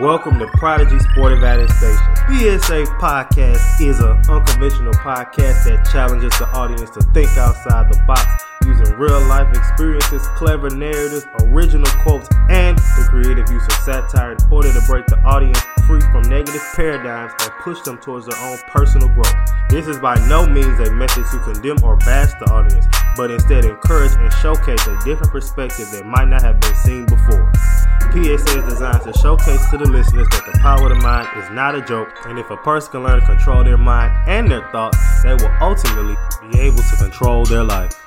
Welcome to Prodigy Sport Evaluation Station. PSA Podcast is an unconventional podcast that challenges the audience to think outside the box using real life experiences, clever narratives, original quotes, and the creative use of satire in order to break the audience free from negative paradigms and push them towards their own personal growth. This is by no means a method to condemn or bash the audience, but instead encourage and showcase a different perspective that might not have been seen before. PSA is designed to showcase to the listeners that the power of the mind is not a joke, and if a person can learn to control their mind and their thoughts, they will ultimately be able to control their life.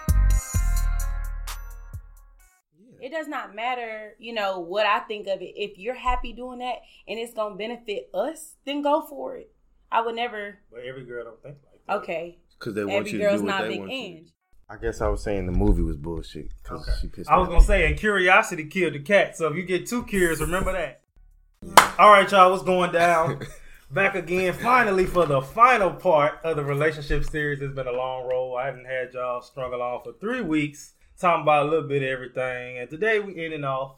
It does not matter, you know, what I think of it. If you're happy doing that and it's gonna benefit us, then go for it. I would never. But every girl don't think like that. Okay, Because they want every you to girl's do what not they big want you to Ange. I guess I was saying the movie was bullshit because she pissed I was gonna say, and curiosity killed the cat. So if you get too curious, remember that. All right, y'all, what's going down? Back again, finally for the final part of the relationship series. It's been a long road. I haven't had y'all strung along for three weeks, talking about a little bit of everything. And today we ending off.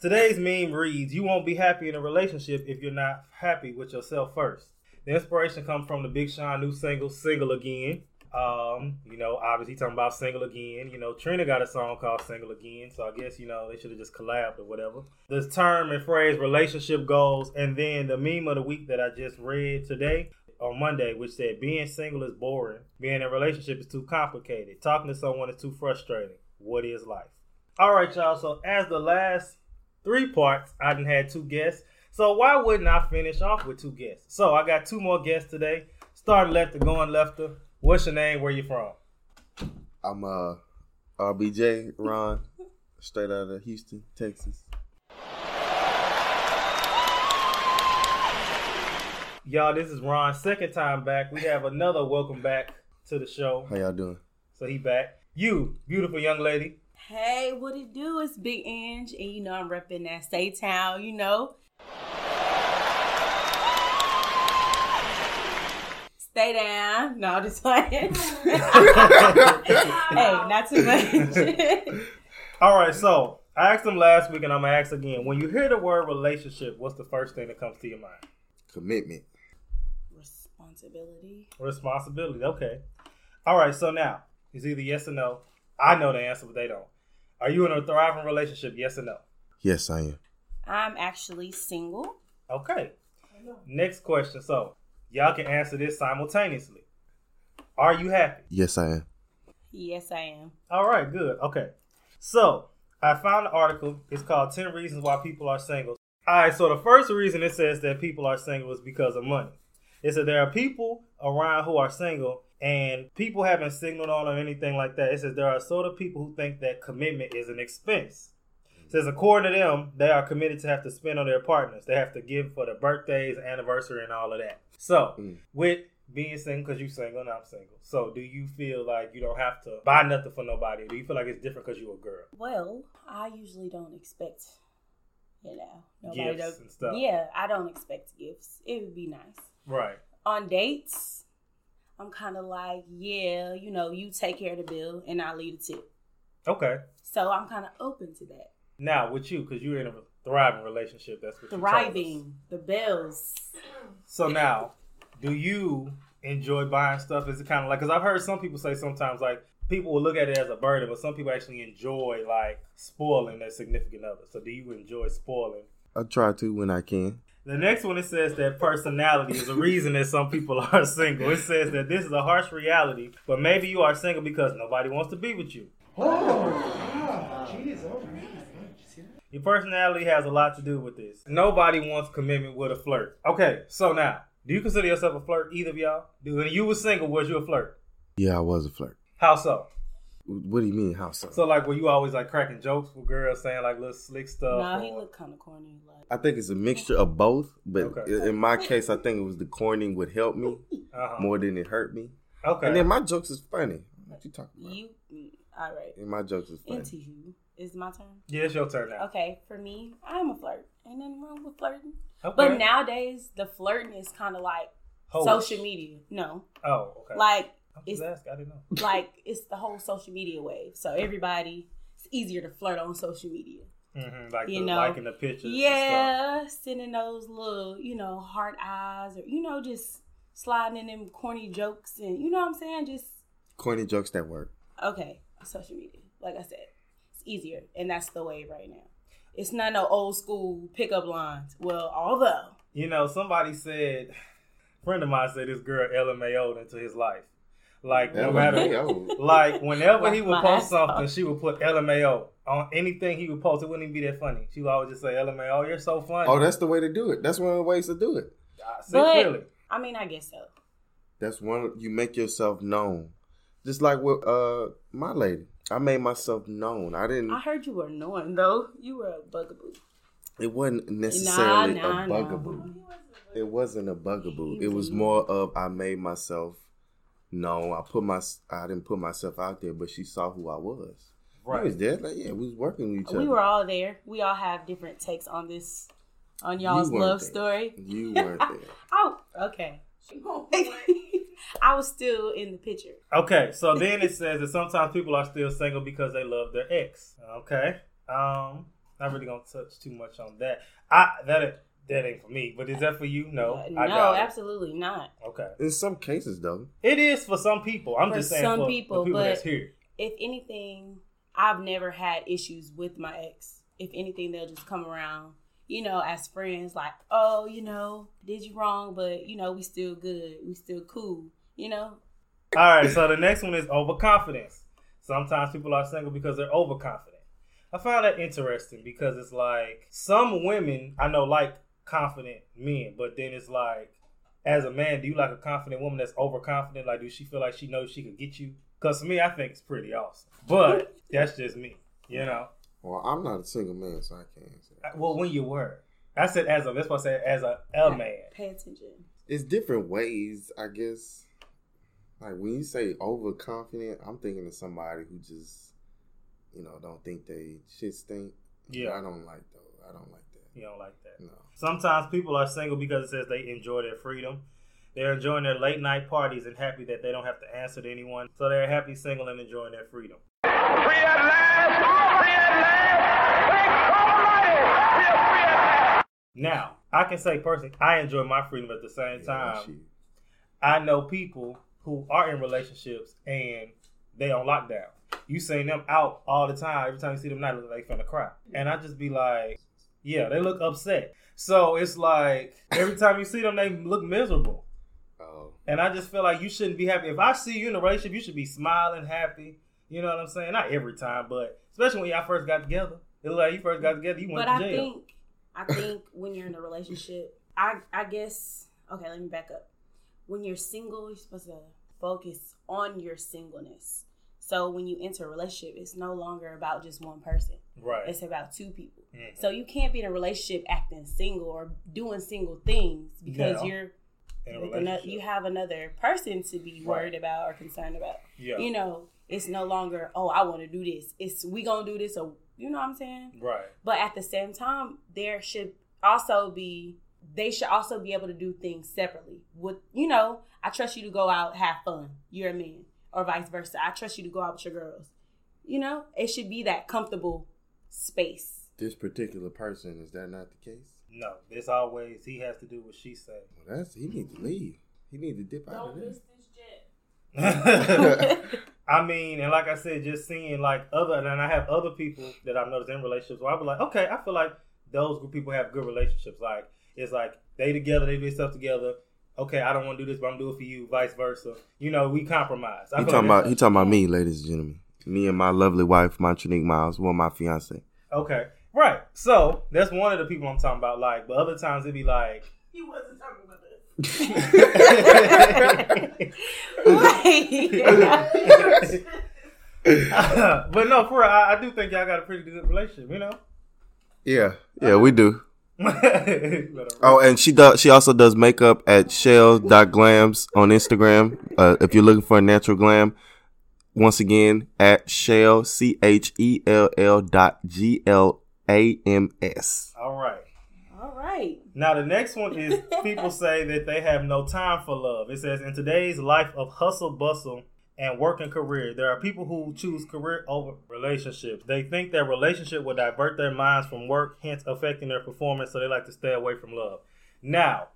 Today's meme reads: "You won't be happy in a relationship if you're not happy with yourself first. The inspiration comes from the Big Sean new single "Single Again." Um, you know, obviously talking about single again. You know, Trina got a song called Single Again, so I guess, you know, they should have just collabed or whatever. This term and phrase relationship goals, and then the meme of the week that I just read today on Monday, which said being single is boring, being in a relationship is too complicated, talking to someone is too frustrating. What is life? All right, y'all. So as the last three parts, I didn't had two guests. So why wouldn't I finish off with two guests? So I got two more guests today. Starting left to going lefter. What's your name? Where you from? I'm uh RBJ Ron, straight out of Houston, Texas. Y'all, this is Ron's second time back. We have another welcome back to the show. How y'all doing? So he back. You, beautiful young lady. Hey, what it do? It's Big Ange, and you know I'm repping that Stay Town. You know, stay down. No, I'm just playing. hey, not too much. All right, so I asked him last week, and I'm gonna ask again. When you hear the word relationship, what's the first thing that comes to your mind? Commitment. Responsibility. Responsibility. Okay. All right. So now it's either yes or no. I know the answer, but they don't. Are you in a thriving relationship? Yes or no? Yes, I am. I'm actually single. Okay. Next question. So y'all can answer this simultaneously. Are you happy? Yes, I am. Yes, I am. All right, good. Okay. So I found an article. It's called 10 Reasons Why People Are Single. All right, so the first reason it says that people are single is because of money. It said there are people around who are single and people haven't signaled on or anything like that. It says there are sort of people who think that commitment is an expense. It says according to them, they are committed to have to spend on their partners. They have to give for their birthdays, anniversary, and all of that. So Mm. with being single, because you're single and I'm single. So do you feel like you don't have to buy nothing for nobody? Do you feel like it's different because you're a girl? Well, I usually don't expect, you know, nobody Gifts does. and stuff. Yeah, I don't expect gifts. It would be nice. Right. On dates, I'm kind of like, yeah, you know, you take care of the bill and I leave the tip. Okay. So I'm kind of open to that. Now with you, because you're in a thriving relationship, that's what you told us. Thriving, the bills. So now, do you enjoy buying stuff? Is it kind of like because I've heard some people say sometimes like people will look at it as a burden, but some people actually enjoy like spoiling their significant other. So do you enjoy spoiling? I try to when I can. The next one it says that personality is a reason that some people are single. It says that this is a harsh reality, but maybe you are single because nobody wants to be with you. Your personality has a lot to do with this. Nobody wants commitment with a flirt. Okay, so now, do you consider yourself a flirt? Either of y'all? Do when you were single, was you a flirt? Yeah, I was a flirt. How so? What do you mean, how so? So like, were you always like cracking jokes with girls, saying like little slick stuff? No, he or- looked kind of corny. Like, I think it's a mixture of both, but Okay. in- in my case, I think it was the corning would help me Uh-huh. more than it hurt me. Okay. And then my jokes is funny. What you talking about? you, mm, all right. And my jokes is funny. Into you is my turn. yeah, it's your turn now. Okay, for me, I'm a flirt. Ain't nothing wrong with flirting. Okay. But nowadays, the flirting is kind of like Hoish. social media. No, Oh, okay. like I'm it's just asking. I didn't know. like it's the whole social media wave. So everybody, it's easier to flirt on social media. hmm Like You the know, liking the pictures. and Yeah, sending those little, you know, heart eyes, or you know, just sliding in them corny jokes, and you know what I'm saying. Just Corny jokes that work. okay, social media. Like I said, it's easier, and that's the way right now. It's not no old school pickup lines. Well, although You know, somebody said, a friend of mine said this girl LMAO'd into his life. Like, no matter, like, whenever he would post something, she would put LMAO on anything he would post. It wouldn't even be that funny. She would always just say, LMAO, you're so funny. Oh, that's the way to do it. That's one of the ways to do it. I see but clearly. I mean, I guess so. That's one you make yourself known. Just like with uh my lady. I made myself known. I didn't I heard you were annoying though. You were a bugaboo. it wasn't necessarily nah, a nah. bugaboo. It wasn't a bugaboo. He It was was more of I made myself known. I put my I didn't put myself out there, but she saw who I was. Right. He was there. Like, yeah, we was working with each other. We were all there. We all have different takes on this, on y'all's love there. story. You weren't there. Oh, okay. I was still in the picture. Okay, so then it says that sometimes people are still single because they love their ex. Okay, um, I'm not really gonna touch too much on that. I that ain't- that ain't for me, but is that for you? No, Uh, I no, doubt it. absolutely not. Okay, In some cases, though, it is for some people. I'm For just saying some for people, the people but- that's here. If anything, I've never had issues with my ex. If anything, they'll just come around, you know, as friends, like, oh, you know, did you wrong, but you know, we still good, we still cool, you know. All right, so the next one is overconfidence. Sometimes people are single because they're overconfident. I found that interesting because it's like some women I know like confident men, but then it's like, as a man, do you like a confident woman that's overconfident? Like, do she feel like she knows she could get you? Because to me, I think it's pretty awesome. But that's just me, you know. well, I'm not a single man, so I can't answer that. Well, when you were, I said as a. That's what I said as a a man. Pay attention. It's different ways, I guess. Like when you say overconfident, I'm thinking of somebody who just, you know, don't think they shit stink. Yeah. I don't like though. I don't like that. You don't like that. No. Sometimes people are single because it says they enjoy their freedom. They're enjoying their late night parties and happy that they don't have to answer to anyone. So they're happy, single, and enjoying their freedom. Now, I can say personally, I enjoy my freedom at the same Yeah, time. shit. I know people who are in relationships and they on lockdown. You seeing them out all the time. Every time you see them, night look like they finna cry, and I just be like, yeah, they look upset. So it's like every time you see them, they look miserable, Oh, and I just feel like you shouldn't be happy. If I see you in a relationship, you should be smiling, happy. You know what I'm saying? Not every time, but especially when y'all first got together. It look like you first got together, you went But to I jail. think I think when you're in a relationship, I I guess okay, let me back up. When you're single, you're supposed to focus on your singleness. So when you enter a relationship, it's no longer about just one person. right. It's about two people. Mhm. So you can't be in a relationship acting single or doing single things because Yeah. you're in a with ano- relationship. you have another person to be worried about or concerned about. yeah. You know, it's no longer, oh, I want to do this. It's we gonna do this, or you know what I'm saying? right. But at the same time, there should also be they should also be able to do things separately. With you know, I trust you to go out, have fun. You're a man, or vice versa. I trust you to go out with your girls. You know, it should be that comfortable space. this particular person is that not the case? No, it's always he has to do what she said. Well, that's he needs to leave. He needs to dip out of this. this jet. I mean, and like I said, just seeing like other, and I have other people that I've noticed in relationships where I be like, okay, I feel like those people have good relationships. Like it's like they together, they do stuff together. Okay, I don't want to do this, but I'm doing it for you. Vice versa. You know, we compromise. I He talking about he talking about me, ladies and gentlemen. Me and my lovely wife, Montanique Miles, well, my fiance. Okay, right. So that's one of the people I'm talking about. Like, but other times it'd be like, He wasn't talking about this. but no, for real, I, I do think y'all got a pretty good relationship. You know. Yeah, yeah, we do. Better- Oh, and she does. She also does makeup at chell.glams on Instagram. Uh, if you're looking for a natural glam, once again at shell c h e l l dot g l a m s. All right. All right. Now the next one is people say that they have no time for love. It says in today's life of hustle bustle and working career, there are people who choose career over relationships. They think their relationship will divert their minds from work, hence affecting their performance, so they like to stay away from love. Now,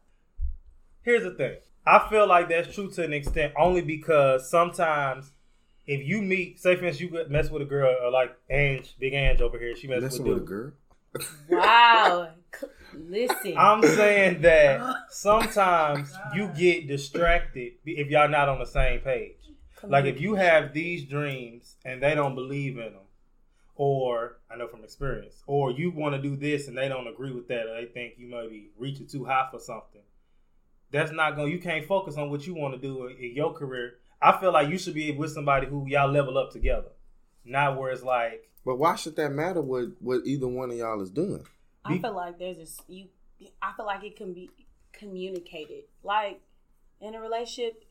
here's the thing. I feel like that's true to an extent only because sometimes if you meet, say for instance, you mess with a girl or like Ange, Big Ange over here, she messes That's with, with a girl. Wow. Listen. I'm saying that sometimes you get distracted if y'all not on the same page. Like if you have these dreams and they don't believe in them, or I know from experience, or you want to do this and they don't agree with that, or they think you may be reaching too high for something. That's not going. You can't focus on what you want to do in, in your career. I feel like you should be with somebody who y'all level up together, not where it's like But why should that matter? What what either one of y'all is doing? I feel like there's this you I feel like it can be communicated. Like in a relationship,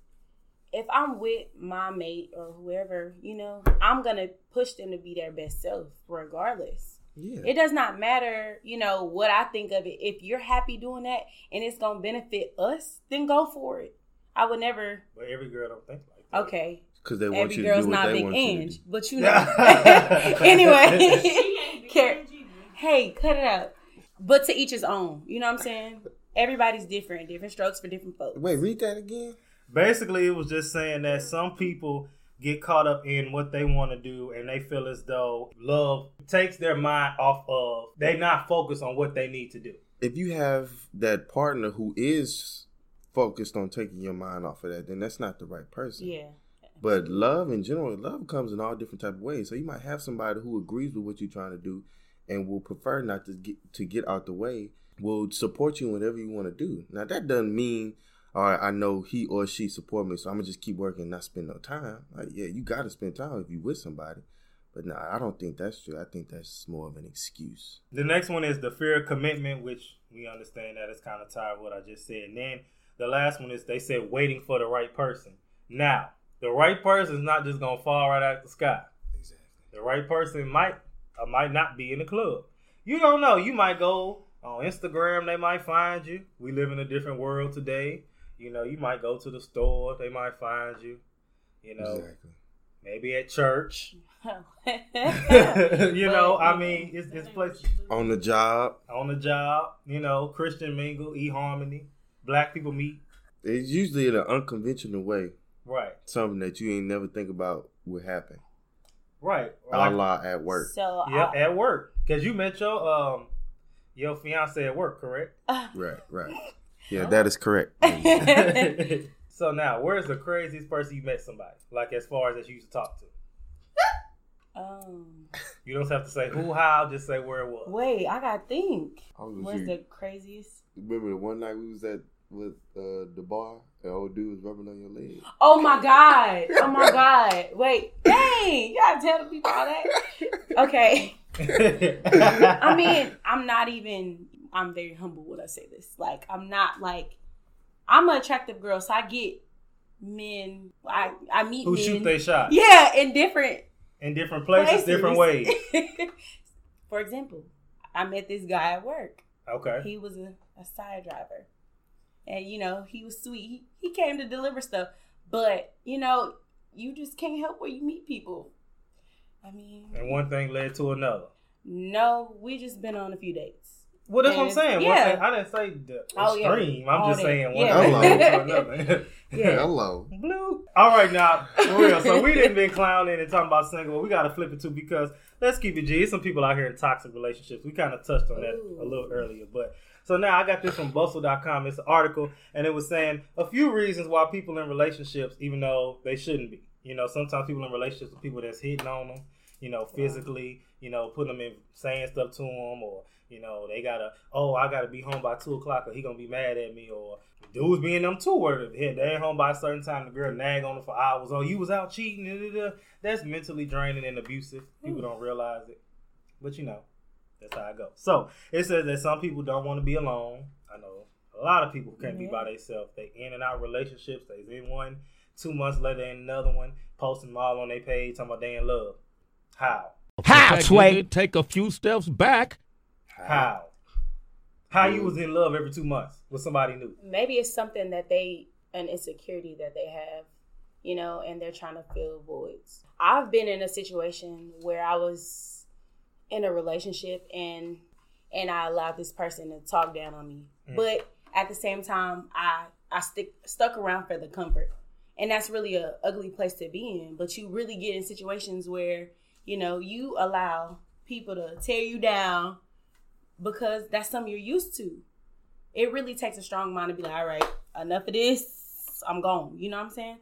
if I'm with my mate or whoever, you know, I'm gonna push them to be their best self regardless. Yeah. It does not matter, you know, what I think of it. If you're happy doing that and it's gonna benefit us, then go for it. I would never But every girl don't think like that. okay. Because they want Every you to girl's do what not they big want you to Ange, do. but you know. anyway, Car- hey, cut it out. But to each his own. You know what I'm saying? Everybody's different, different strokes for different folks. Wait, read that again. Basically, it was just saying that some people get caught up in what they want to do and they feel as though love takes their mind off of they not focused on what they need to do. If you have that partner who is focused on taking your mind off of that, then that's not the right person. Yeah. But love in general, love comes in all different type of ways. So you might have somebody who agrees with what you're trying to do and will prefer not to get to get out the way, will support you in whatever you want to do. Now that doesn't mean all right, I know he or she support me, so I'm gonna just keep working and not spend no time. Like, yeah, you gotta spend time if you with somebody. But no, I don't think that's true. I think that's more of an excuse. The next one is the fear of commitment, which we understand that is kind of tied with what I just said. And then the last one is they said waiting for the right person. Now, the right person is not just gonna fall right out of the sky. Exactly. The right person might or might not be in the club. You don't know. You might go on Instagram, they might find you. We live in a different world today. You know, you might go to the store, they might find you. You know, Exactly. maybe at church. you know, I mean, it's, it's places On the job, on the job. You know, Christian mingle, eHarmony, black people meet. it's usually in an unconventional way. Right, Something that you ain't never think about would happen. right. A Like, la at work. So yeah, I, at work, because you met your um your fiance at work, correct? Right, right. Yeah, that is correct. so now, where's the craziest person you met somebody? Like as far as that you used to talk to. um, You don't have to say who, how, just say where it was. wait, I gotta think. How was What's you? the craziest? Remember the one night we was at with uh, the bar, the old dude was rubbing on your leg. Oh my god! Oh my god! Wait, dang! You gotta tell the people all that. Okay. I mean, I'm not even. I'm very humble when I say this. Like, I'm not like. I'm an attractive girl, so I get men. I I meet men who men. shoot they shot Yeah, in different in different places, different ways. For example, I met this guy at work. Okay. He was a, a side driver. And you know, he was sweet. He, he came to deliver stuff. But, you know, you just can't help where you meet people. I mean, And one thing led to another. no, we just been on a few dates. Well, that's what I'm saying. Yeah. thing, I didn't say the Oh, yeah. I'm All just that. saying one Yeah. thing led to another. Yeah. Hello. Blue. All right, now for real. So we didn't been clowning and talking about single. We got to flip it too because let's keep it G. There's some people out here in toxic relationships. We kind of touched on that Ooh. a little earlier, but so now I got this from Bustle.com. It's an article, and it was saying a few reasons why people in relationships, even though they shouldn't be. You know, sometimes people in relationships with people that's hitting on them. You know, physically. You know, putting them in saying stuff to them, or you know, they gotta. Oh, I gotta be home by two o'clock, or he gonna be mad at me, or dudes being them too. Where they ain't home by a certain time, the girl nag on them for hours. Oh, you was out cheating. Da, da, da. That's mentally draining and abusive. People don't realize it, but you know, that's how I go. So it says that some people don't want to be alone. I know a lot of people can't be by themselves. They in and out relationships. They in one, two months later in another one, posting them all on their page talking about they in love. How? How, Sway? Take a few steps back. How? How? You was in love every two months with somebody new? maybe it's something that they an insecurity that they have you know and they're trying to fill voids. I've been in a situation where i was in a relationship and and i allowed this person to talk down on me. Mm. But at the same time i i stick stuck around for the comfort. And that's really a ugly place to be in. But you really get in situations where you know you allow people to tear you down because that's something you're used to it really takes a strong mind to be like, all right, enough of this. I'm gone. You know what I'm saying?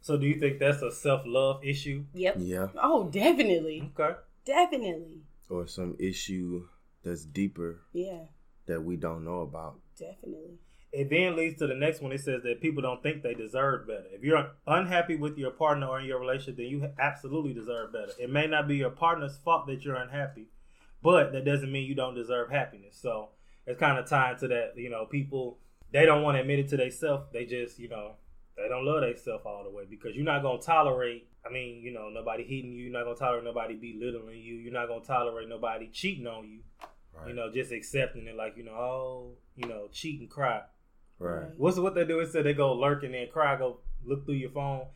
So do you think that's a self love issue? Yep. Yeah. Oh, definitely. Okay. Definitely. Or some issue that's deeper Yeah, that we don't know about. definitely. It then leads to the next one. It says that people don't think they deserve better. If you're unhappy with your partner or in your relationship, then you absolutely deserve better. It may not be your partner's fault that you're unhappy, but that doesn't mean you don't deserve happiness. So it's kind of tied to that. You know, people they don't want to admit it to themselves. They just, you know, they don't love themselves all the way because you're not gonna tolerate. I mean, you know, nobody hitting you. You're not gonna tolerate nobody belittling you. You're not gonna tolerate nobody cheating on you. You know, just accepting it like you know, oh, you know, cheat and cry. Right. What's what they do? It said they go lurk and then cry, go look through your phone.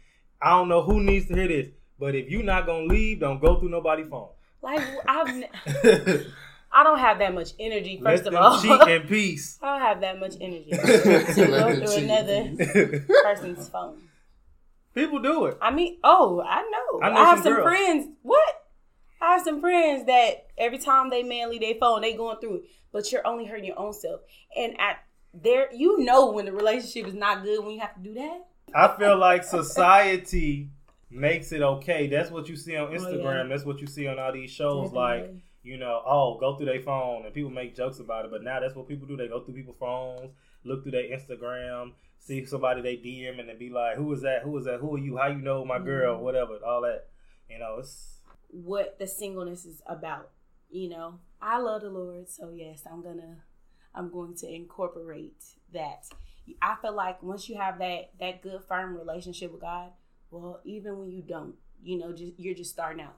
I don't know who needs to hear this, but if you're not gonna leave, don't go through nobody's phone. Like I've, n- I don't have that much energy. First Let of them all, cheat in peace. I don't have that much energy to Let go through another person's phone. People do it. I mean, oh, I know. I I, have some some girls. friends. What? I have some friends that every time they manly their phone, they going through it. But you're only hurting your own self. And at there, you know when the relationship is not good when you have to do that. I feel like society makes it okay. That's what you see on oh, Instagram. That's what you see on all these shows. Like, you know, oh, go through their phone, and people make jokes about it. But now that's what people do. They go through people's phones, look through their Instagram, see somebody they DM, and then be like, "Who is that? Who is that? Who are you? How you know my girl? Mm-hmm. Whatever, all that." You know, it's What the singleness is about. You know, I love the Lord, so yes, I'm gonna, I'm going to incorporate that. I feel like once you have that that good firm relationship with God, well, even when you don't, you know, just you're just starting out.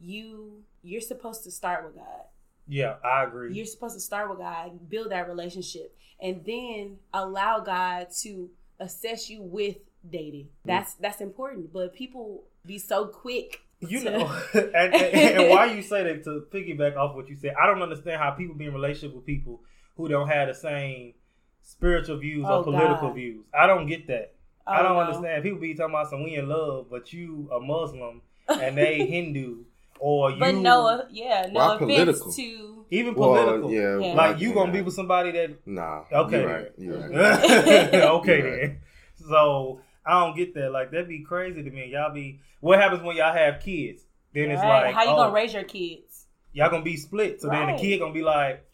You you're supposed to start with God. yeah, I agree. You're supposed to start with God, build that relationship, and then allow God to assess you with dating. That's that's important. But people be so quick. You know, and, and, and why you say that to piggyback off what you said, I don't understand how people be in relationship with people who don't have the same spiritual views Oh, or political God. views. I don't get that. I Oh, don't understand. People be talking about some we in love, but you a Muslim and they Hindu, or you But no, yeah, no Why offense political? to even Well, political. yeah, Yeah. like you gonna be with somebody that Nah. Okay. You're right. You're right. okay You're then. So I don't get that. Like that'd be crazy to me. Y'all be what happens when y'all have kids? Then it's Right. like how you oh, gonna raise your kids? y'all gonna be split. So then the kid gonna be like,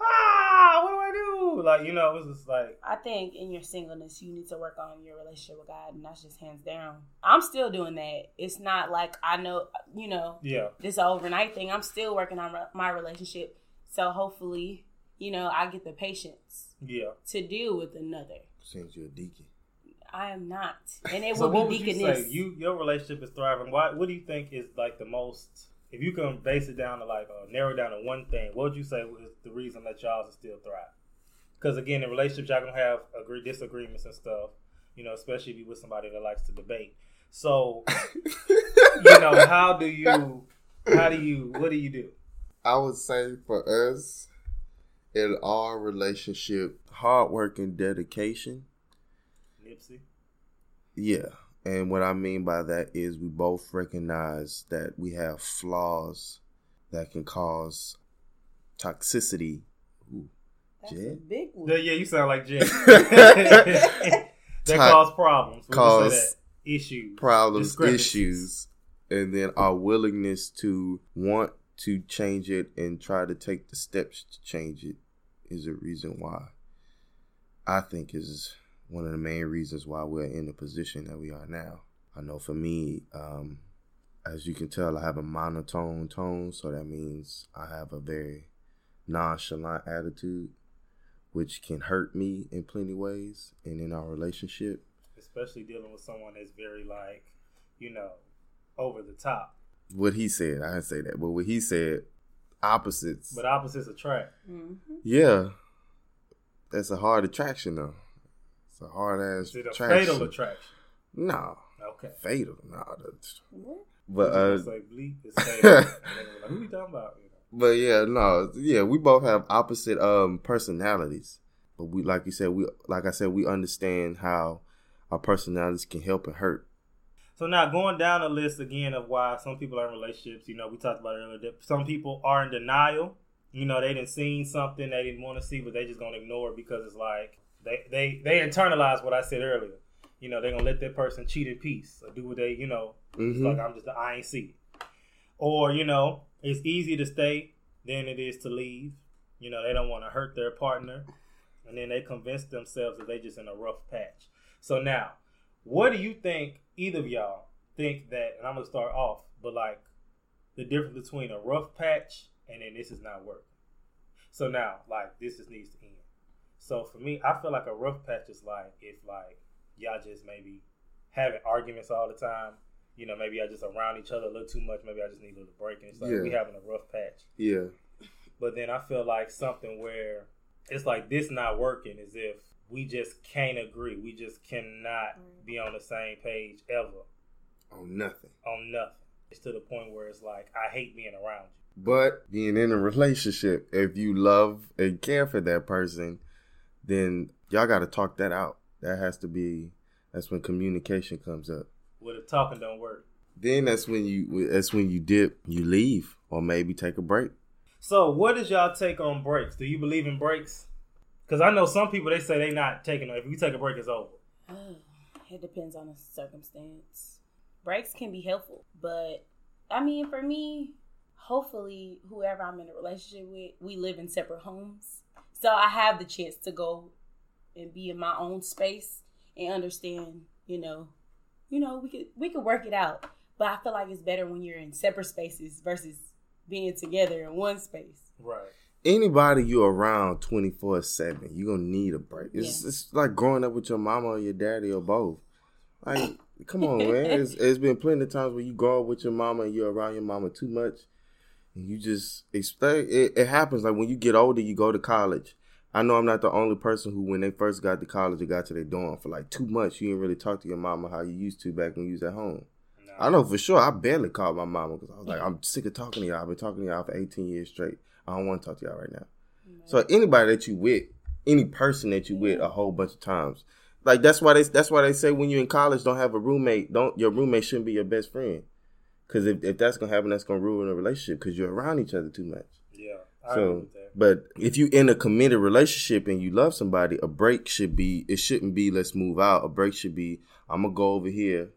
ah, what do I do? Like you know, it was just like I think in your singleness, you need to work on your relationship with God, and that's just hands down. I'm still doing that. It's not like I know, you know, yeah, this overnight thing. I'm still working on my relationship. So hopefully, you know, I get the patience yeah. to deal with another. Since you're a deacon. I am not, and it So will be would you deaconess. say? You your relationship is thriving. Why? What do you think is like the most? If you can base it down to like uh, narrow down to one thing, what would you say is the reason that y'all still thrive? Because again, in relationships, y'all gonna have agree disagreements and stuff. You know, especially if you with somebody that likes to debate. So, you know, how do you? How do you? What do you do? I would say for us, in our relationship, hard work and dedication. Nipsey. Yeah. And what I mean by that is we both recognize that we have flaws that can cause toxicity. Ooh, That's a Jed? big one. Yeah, yeah, you sound like Jay. that Ti- cause problems. We'll cause just say that. issues, Problems, issues, and then our willingness to want to change it and try to take the steps to change it is a reason why I think is one of the main reasons why we're in the position that we are now. I know for me, um, as you can tell, I have a monotone tone, so that means I have a very nonchalant attitude, which can hurt me in plenty ways and in our relationship. especially dealing with someone that's very like, you know, over the top. What he said, I didn't say that, but what he said, opposites. But opposites attract. yeah, that's a hard attraction though. It's a hard ass Is it a attraction. fatal attraction? No, Okay. fatal. No, that's, What? but uh, it's like bleak. It's fatal. And they were like, Who you talking about? But yeah, no, yeah, we both have opposite um personalities. But we like you said, we like I said, we understand how our personalities can help and hurt. So now going down the list again of why some people are in relationships, you know, we talked about it earlier. That some people are in denial. You know, they didn't see something they didn't want to see, but they just gonna ignore it because it's like they they they internalize what I said earlier. You know, they're gonna let that person cheat in peace or do what they, you know, Mhm. like I'm just I ain't see it. Or you know, it's easier to stay than it is to leave. You know, they don't want to hurt their partner, and then they convince themselves that they just in a rough patch. So now, what do you think? Either of y'all think that, and I'm gonna start off, but like the difference between a rough patch and then this is not working. So now, like this just needs to end. So for me, I feel like a rough patch is like if like y'all just maybe having arguments all the time. You know, maybe I just around each other a little too much. Maybe I just need a little break, and it's like Yeah. we having a rough patch. Yeah. But then I feel like something where it's like this not working is if we just can't agree. We just cannot be on the same page ever On nothing. on nothing. It's to the point where it's like I hate being around you. But being in a relationship, if you love and care for that person, then y'all got to talk that out. That has to be. That's when communication comes up. Where the talking don't work. Then that's when you. That's when you dip. You leave, or maybe take a break. So what is y'all take on breaks? Do you believe in breaks? Because I know some people they say they not taking. If you take a break, it's over. Oh, it depends on the circumstance. Breaks can be helpful, but I mean, for me, hopefully, whoever I'm in a relationship with, we live in separate homes, so I have the chance to go and be in my own space and understand. You know, you know, we could we could work it out, but I feel like it's better when you're in separate spaces versus being together in one space. Right. Anybody you around twenty four seven, you gonna need a break. It's Yeah. it's like growing up with your mama or your daddy or both. Like, come on, man. It's, it's been plenty of times where you grow up with your mama and you're around your mama too much, and you just expect it. It happens like when you get older, you go to college. I know I'm not the only person who, when they first got to college, or got to their dorm for like two months, you didn't really talk to your mama how you used to back when you was at home. I know for sure. I barely called my mama because I was like, I'm sick of talking to y'all. I've been talking to y'all for 18 years straight. I don't want to talk to y'all right now. So anybody that you with, any person that you with, a whole bunch of times, like that's why they that's why they say when you're in college, don't have a roommate. Don't your roommate shouldn't be your best friend. Because if, if that's gonna happen, that's gonna ruin a relationship because you're around each other too much. Yeah. I agree So, with that. But if you in a committed relationship and you love somebody, a break should be. It shouldn't be let's move out. A break should be I'm gonna go over here.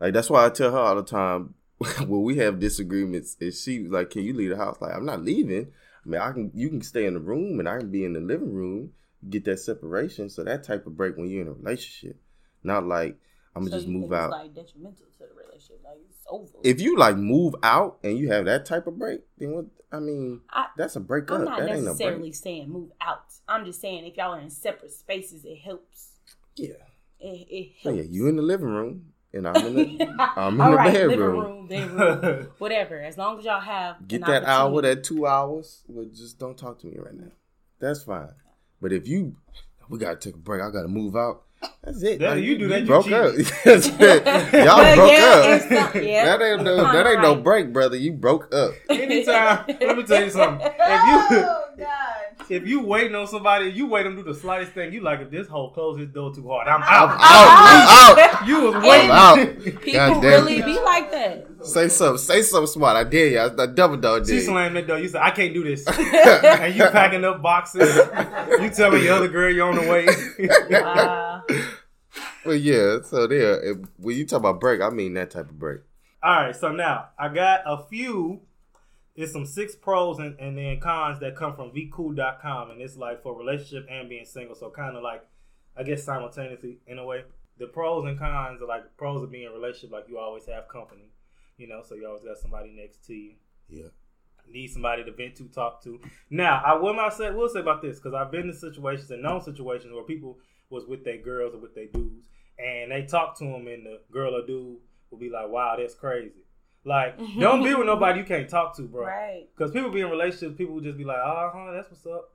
Like that's why I tell her all the time when we have disagreements. And she was like, "Can you leave the house?" Like I'm not leaving. I mean, I can. You can stay in the room, and I can be in the living room. Get that separation. So that type of break when you're in a relationship, not like I'm gonna So just move out. Like detrimental to the relationship. Like it's over. if you like move out and you have that type of break, then what? I mean, I- that's a break I'm up. not That ain't no necessarily break. saying move out. I'm just saying if y'all are in separate spaces, it helps. Yeah. It, it So helps. yeah, you in the living room and I'm in the I'm in All the right, bedroom. living room, bedroom, whatever. As long as y'all have Get an that hour, that two hours. Well, just don't talk to me right now. That's fine. But if you, we gotta take a break. I gotta move out. That's it. That- Like, you do that, you broke cheat. up. That's it. Y'all Well, broke yeah, up. it's not- yeah. that ain't no. That ain't no break, brother. You broke up. Anytime, let me tell you something. If you oh God. if you waiting on somebody, you wait them do the slightest thing. You like if this hoe close his door too hard, I'm I'm out. out. I'm out. You was I'm waiting. out. People really be like that. Say something. Say something smart. I dare you. I, I double dog She dare you. slammed that door. You said, "I can't do this," and you packing up boxes. You telling your other girl you're on the way. Wow. Well, yeah. So there. If, when you talk about break, I mean that type of break. All right, so now I got a few. It's some six pros and, and then cons that come from vcool.com, and it's like for relationship and being single. So kind of like, I guess simultaneously in a way. The pros and cons are like pros of being in a relationship, like you always have company, you know, so you always got somebody next to you. Yeah. Need somebody to vent to, talk to. Now, I will not say, will say about this because I've been in situations and known situations where people was with their girls or with their dudes, and they talk to them, and the girl or dude will be like, "Wow, that's crazy." Like, don't be with nobody you can't talk to, bro. Right. Because people be in relationships, people will just be like, "Uh huh, that's what's up."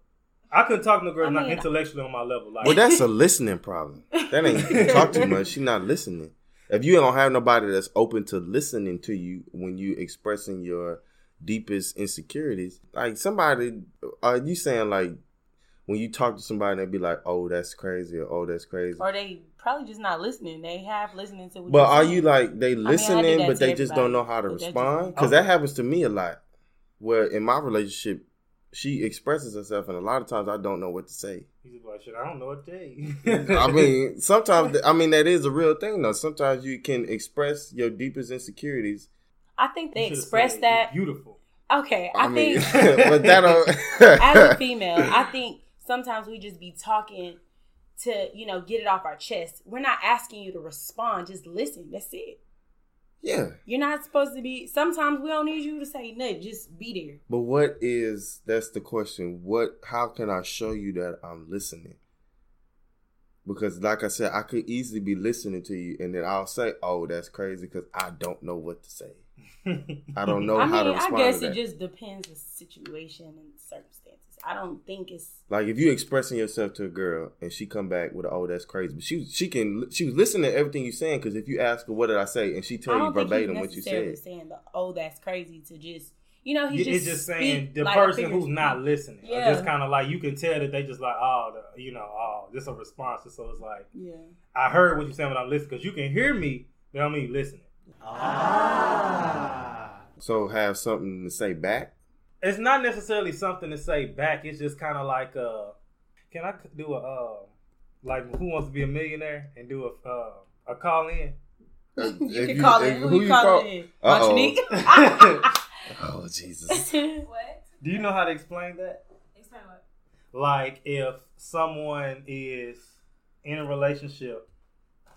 I couldn't talk to a girl I not intellectually on my level. Like, Well, that's a listening problem. That ain't you talk too much. She not listening. If you don't have nobody that's open to listening to you when you expressing your deepest insecurities, like somebody, are you saying like when you talk to somebody, they be like, "Oh, that's crazy," or "Oh, that's crazy." Or they probably just not listening. They have listening to what But you're are saying. you like they I mean, I listening, but they just don't know how to but respond? Because oh. that happens to me a lot. Where in my relationship, she expresses herself, and a lot of times I don't know what to say. He's like, "Shit, I don't know what to tell you." I mean, sometimes I mean that is a real thing though. Sometimes you can express your deepest insecurities. I think they express that. Beautiful. Okay, I, I mean, think but that don't. as a female, I think sometimes we just be talking to, you know, get it off our chest. We're not asking you to respond, just listen. That's it. yeah, You're not supposed to be sometimes we don't need you to say nothing, just be there. but what is that's the question? What? How can I show you that I'm listening? Because, like I said, I could easily be listening to you, and then I'll say, "Oh, that's crazy," because I don't know what to say. I don't know I how to mean, I guess to it just depends the situation and circumstances. I don't think it's Like if you expressing yourself to a girl and she come back with, "Oh, that's crazy," but she she can she was listening to everything you saying because if you ask her, "What did I say?" and she I tell you don't think he's verbatim what you necessarily said, saying the oh that's crazy to just you know he's it's just just saying the like person who's of not listening. Yeah. Just kind of like you can tell that they just like, oh, the, you know, oh, this a response. So it's like, Yeah. I heard what you're saying, but I'm listening because you can hear me, but I don't mean listening. so have something to say back. It's not necessarily something to say back. It's just kind of like, uh, can I do a, uh, like, Who Wants to Be a Millionaire and do a, uh, a call in? Uh, You if can call in. it. Who, you calling in? Uh-oh. Monique? Oh Jesus! What? Do you know how to explain that? Explain what? like if someone is in a relationship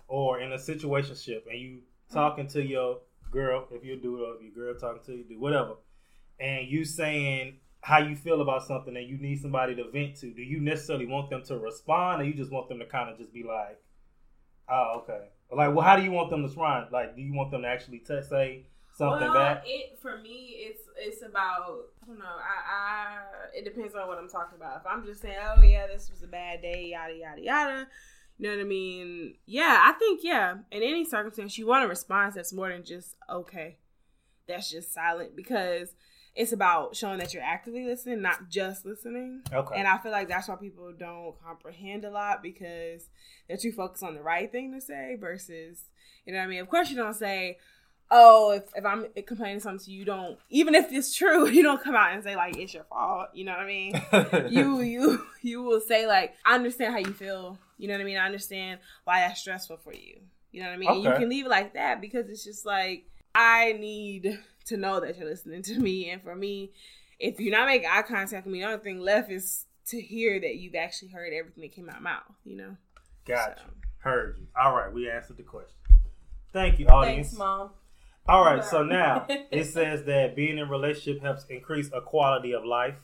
or in a situationship and you talking to your girl, if you do it, or if your girl talking to you, do whatever, and you saying how you feel about something and you need somebody to vent to, do you necessarily want them to respond or you just want them to kind of just be like, oh, okay. Like, well, how do you want them to respond? Like, do you want them to actually t- say something well, back? it for me, it's it's about I don't know. I, I it depends on what I'm talking about. If I'm just saying, oh yeah, this was a bad day, yada yada yada. You know what I mean? Yeah, I think yeah. In any circumstance, you want a response that's more than just okay. That's just silent because it's about showing that you're actively listening, not just listening. Okay. And I feel like that's why people don't comprehend a lot because they're too focused on the right thing to say versus, you know what I mean? Of course, you don't say, oh, if, if I'm complaining something to you, you don't, even if it's true, you don't come out and say, like, it's your fault. You know what I mean? you, you, you will say, like, I understand how you feel. You know what I mean? I understand why that's stressful for you. You know what I mean? And You can leave it like that because it's just like, I need to know that you're listening to me. And for me, if you're not making eye contact with me, the only thing left is to hear that you've actually heard everything that came out of my mouth, you know? Got So. you. Heard you. All right, we answered the question. Thank you, audience. Thanks, mom. All right, so now it says that being in relationship helps increase a quality of life.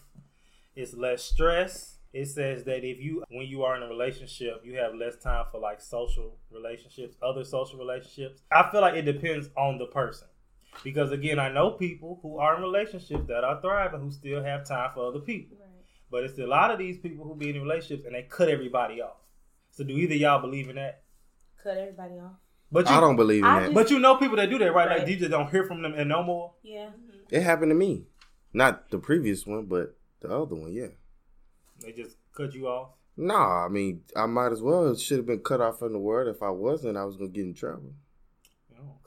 It's less stress. It says that if you, when you are in a relationship, you have less time for like social relationships, other social relationships. I feel like it depends on the person. Because again, I know people who are in relationships that are thriving who still have time for other people. But it's a lot of these people who be in relationships and they cut everybody off. So do either y'all believe in that? Cut everybody off. But you, I don't believe in I that. just- But you know people that do that, right? Like Right. you just don't hear from them and no more. Yeah. It happened to me. Not the previous one, but the other one. Yeah. They just cut you off. Nah, I mean, I might as well should have been cut off from the world. If I wasn't, I was gonna get in trouble.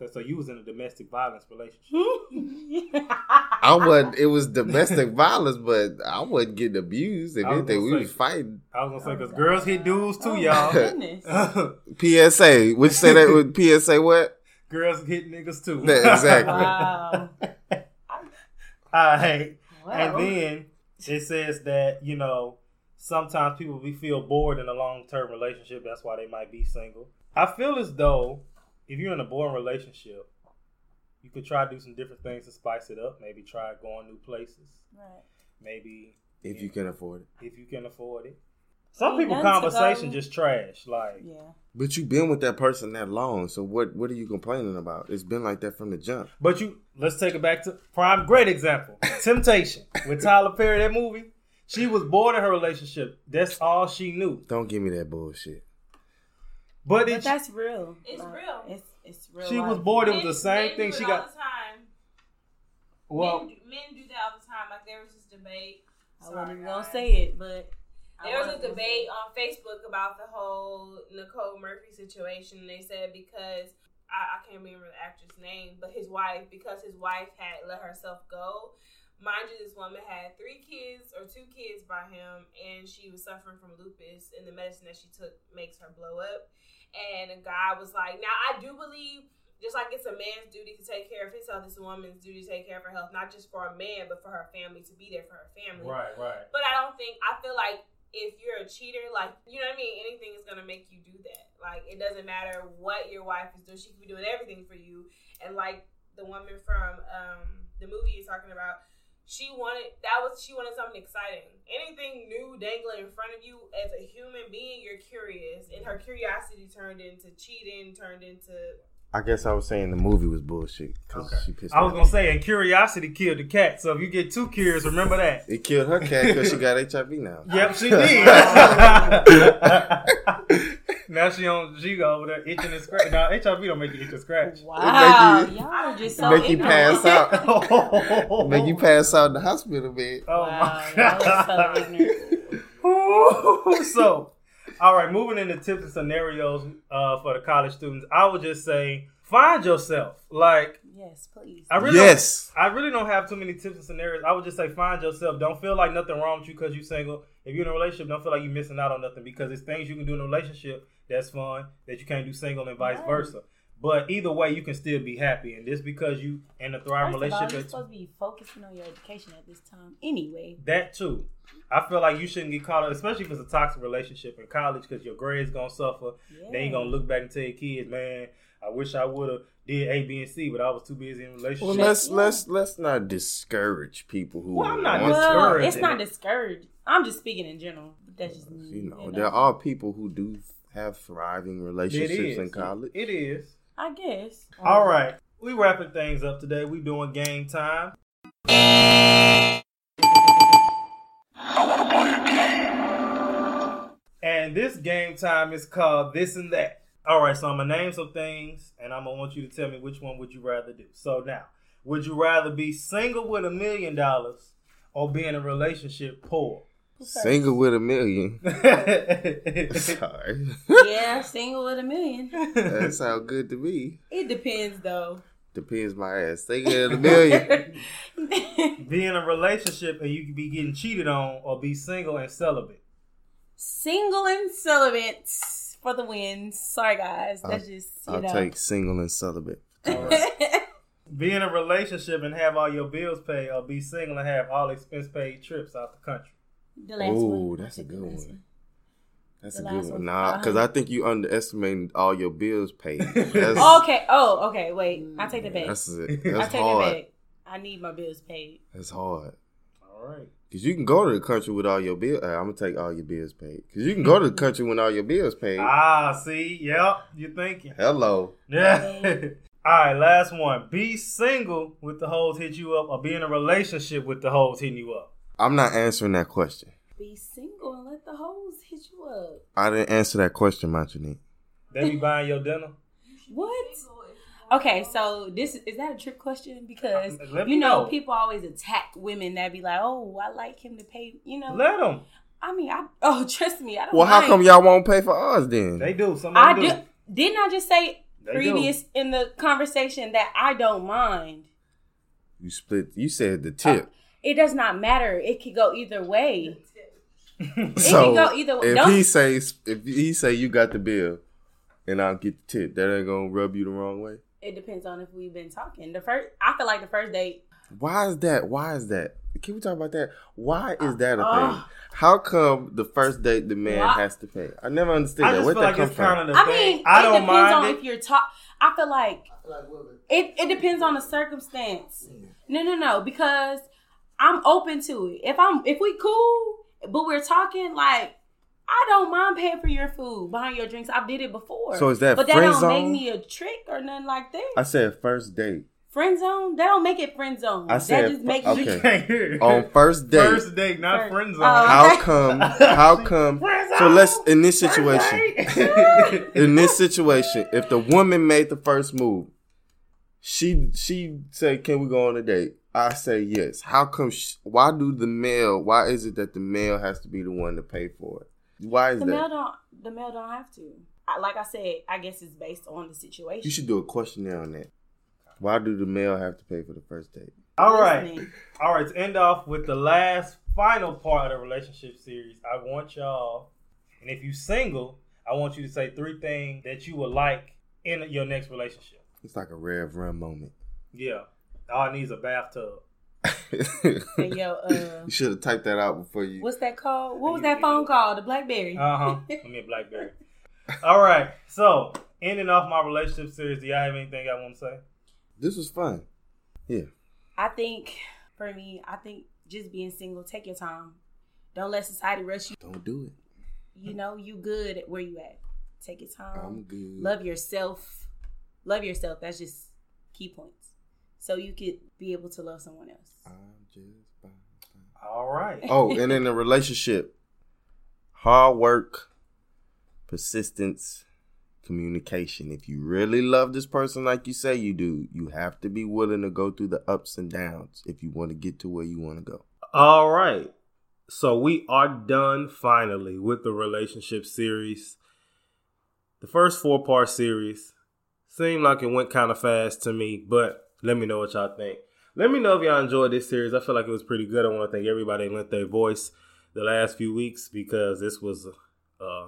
Okay, so you was in a domestic violence relationship. I wasn't. It was domestic violence, but I wasn't getting abused. If anything, gonna we was fighting. I was gonna say because girls hit dudes too, Oh, y'all. goodness. PSA. Would you say that with PSA? What? girls hit niggas too. Yeah, exactly. Wow. All right. Wow. And then it says that, you know, sometimes people we feel bored in a long term relationship. That's why they might be single. I feel as though if you're in a boring relationship, you could try to do some different things to spice it up. Maybe try going new places. Right. Maybe If you can afford it. if you can afford it. Some people conversation just trash. Like Yeah. But you've been with that person that long, so what? What are you complaining about? It's been like that from the jump. But you let's take it back to prime great example. Temptation with Tyler Perry, that movie. She was bored in her relationship. That's all she knew. Don't give me that bullshit. But, But it, that's real. It's Like, real. It's it's real. she was bored. It was the same men thing. do She got all the time. well. men, do- men do that all the time. Like there was this debate. I wasn't even gonna guys. say it, but I There was a debate on Facebook about the whole Nicole Murphy situation. They said because I, I can't remember the actress' name, but his wife, because his wife had let herself go. Mind you, this woman had three kids or two kids by him, and she was suffering from lupus, and the medicine that she took makes her blow up. And a guy was like, "Now I do believe." Just like it's a man's duty to take care of his health, it's a woman's duty to take care of her health, not just for a man, but for her family to be there for her family. Right, right. But I don't think I feel like if you're a cheater, like you know what I mean, anything is gonna make you do that. Like it doesn't matter what your wife is doing; she could be doing everything for you. And like the woman from um, the movie you're talking about, she wanted that was she wanted something exciting. Anything new dangling in front of you as a human being, you're curious, and her curiosity turned into cheating, turned into I guess I was saying the movie was bullshit because she pissed. I was gonna off. say, and curiosity killed the cat. So if you get too curious, remember that. it killed her cat because she got HIV now. Yep, she did. now she on she go over there itching and scratch. Now HIV don't make you itch and scratch. Wow, you- y'all are just so Make you pass out. Make you pass out in the hospital bed. Oh Wow, my y'all so god. so, all right, moving into tips and scenarios uh, for the college students, I would just say find yourself. Like Yes, please. I really Yes. I really don't have too many tips and scenarios. I would just say find yourself. Don't feel like nothing wrong with you because you're single. If you're in a relationship, don't feel like you're missing out on nothing because it's things you can do in a relationship that's fun that you can't do single and vice Right. versa. But either way, you can still be happy, and just because you in a thriving First of all, relationship, you're supposed to be focusing on your education at this time anyway. That too. I feel like you shouldn't get caught up, especially if it's a toxic relationship in college, because your grades gonna suffer. Then you gonna look back and tell your kids, man, I wish I would have did A, B, and C, but I was too busy in a relationship. Well, let's let's let's not discourage people who. Well, I'm not want Well, discouraging it's not it. discouraged. I'm just speaking in general. That's just me. You know, you there are people who do have thriving relationships in college. It is. I guess. All right. We wrapping things up today. We doing game time. And this game time is called this and that. All right, so I'm gonna name some things, and I'm gonna want you to tell me which one would you rather do. So now, would you rather be single with a million dollars or be in a relationship poor? Single with a million. Sorry, yeah, single with a million. that sounds good to me. It depends though. Depends my ass. Single with a million. be in a relationship and you could be getting cheated on, or be single and celibate. Single and celibate for the wins. Sorry guys, that's just you I'll know. take single and celibate. Be in a relationship and have all your bills paid, or be single and have all expense paid trips out the country. the last Oh, one. that's a good one. That's The a good one. one. Nah, because Uh-huh. I think you underestimating all your bills paid. That's, okay. Oh, okay. Wait, I take the back. that's, it. I take hard. that back. I need my bills paid. That's hard. All right. Cause you can go to the country with all your bills. I'm gonna take all your bills paid. Cause you can go to the country with all your bills paid. Ah, see, yep, you thinking. Hello. Yeah. all right, last one. Be single with the hoes hit you up, or be in a relationship with the hoes hitting you up. I'm not answering that question. Be single and let the hoes hit you up. I didn't answer that question, Manjanique. They be buying your dinner. What? Okay, so this is that a trick question? Because Uh, you know, know. people always attack women that be like, "Oh, I like him to pay." You know, Let them. I mean, I oh trust me, I don't. Well, how come y'all won't pay for us then? They do. Some I of them do. Didn't I just say They previous in the conversation that I don't mind? You split. You said the tip. It does not matter. It could go either way. so can go either way. if Don't- he says if he say you got the bill, and I'll get the tip, that ain't gonna rub you the wrong way. It depends on if we've been talking. The first, I feel like the first date. Why is that? Why is that? Can we talk about that? Why is that a Uh, thing? How come the first date the man Why- has to pay? I never understood I that. just Where'd that like come it's from? kind of the I thing. mean, I it don't depends mind on it. if you're talk. I feel like it. It depends on the circumstance. No, no, no. Because I'm open to it. If I'm, if we cool, but we're talking like. I don't mind paying for your food, buying your drinks. I've did it before. So is that But that don't zone? make me a trick or nothing like that. I said first date. friend zone? That don't make it friend zone. I said that just makes okay. me Can't hear it. On first date. First date, not First- friend oh, zone. Oh, How come? How come? So let's in this situation. in this situation, if the woman made the first move, she she say, "Can we go on a date?" I say yes. How come? Sh- why do the male? Why is it that the male has to be the one to pay for it? Why is The that? male don't. The male don't have to. I, like I said, I guess it's based on the situation. you should do a questionnaire on that. Why do the male have to pay for the first date? All right. Listening. All right. To end off with the last final part of the relationship series, I want y'all, and if you're single, I want you to say three things that you would like in your next relationship. It's like a rare run moment. Yeah. All it needs a bathtub. Hey, yo, uh, you should have typed that out before you. what's that called? What was that phone called? The BlackBerry. Uh huh. Give me a Blackberry. All right. So, ending off my relationship series, do y'all have anything I want to say? This was fun. Yeah. I think for me, I think just being single, take your time. Don't let society rush you. Don't do it. You know, you good at where you at. Take your time. I'm good. Love yourself. Love yourself. That's just key points. So you could be able to love someone else. I'm just fine. All right. Oh, and in a relationship, hard work, persistence, communication. If you really love this person like you say you do, you have to be willing to go through the ups and downs if you want to get to where you want to go. All right. So we are done finally with the relationship series. The first four part series seemed like it went kind of fast to me, but let me know what y'all think. Let me know if y'all enjoyed this series. I feel like it was pretty good. I want to thank everybody lent their voice the last few weeks because this was uh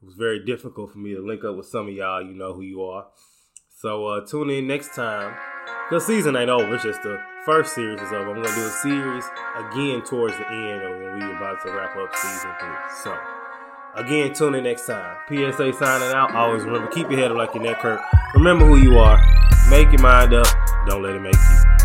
it was very difficult for me to link up with some of y'all. You know who you are. So uh tune in next time. The season ain't over. It's just the first series is over. I'm gonna do a series again towards the end of when we about to wrap up season three. So again, tune in next time. PSA signing out. Always remember, keep your head up like your neck hurt. Remember who you are. Make your mind up. Don't let it make you.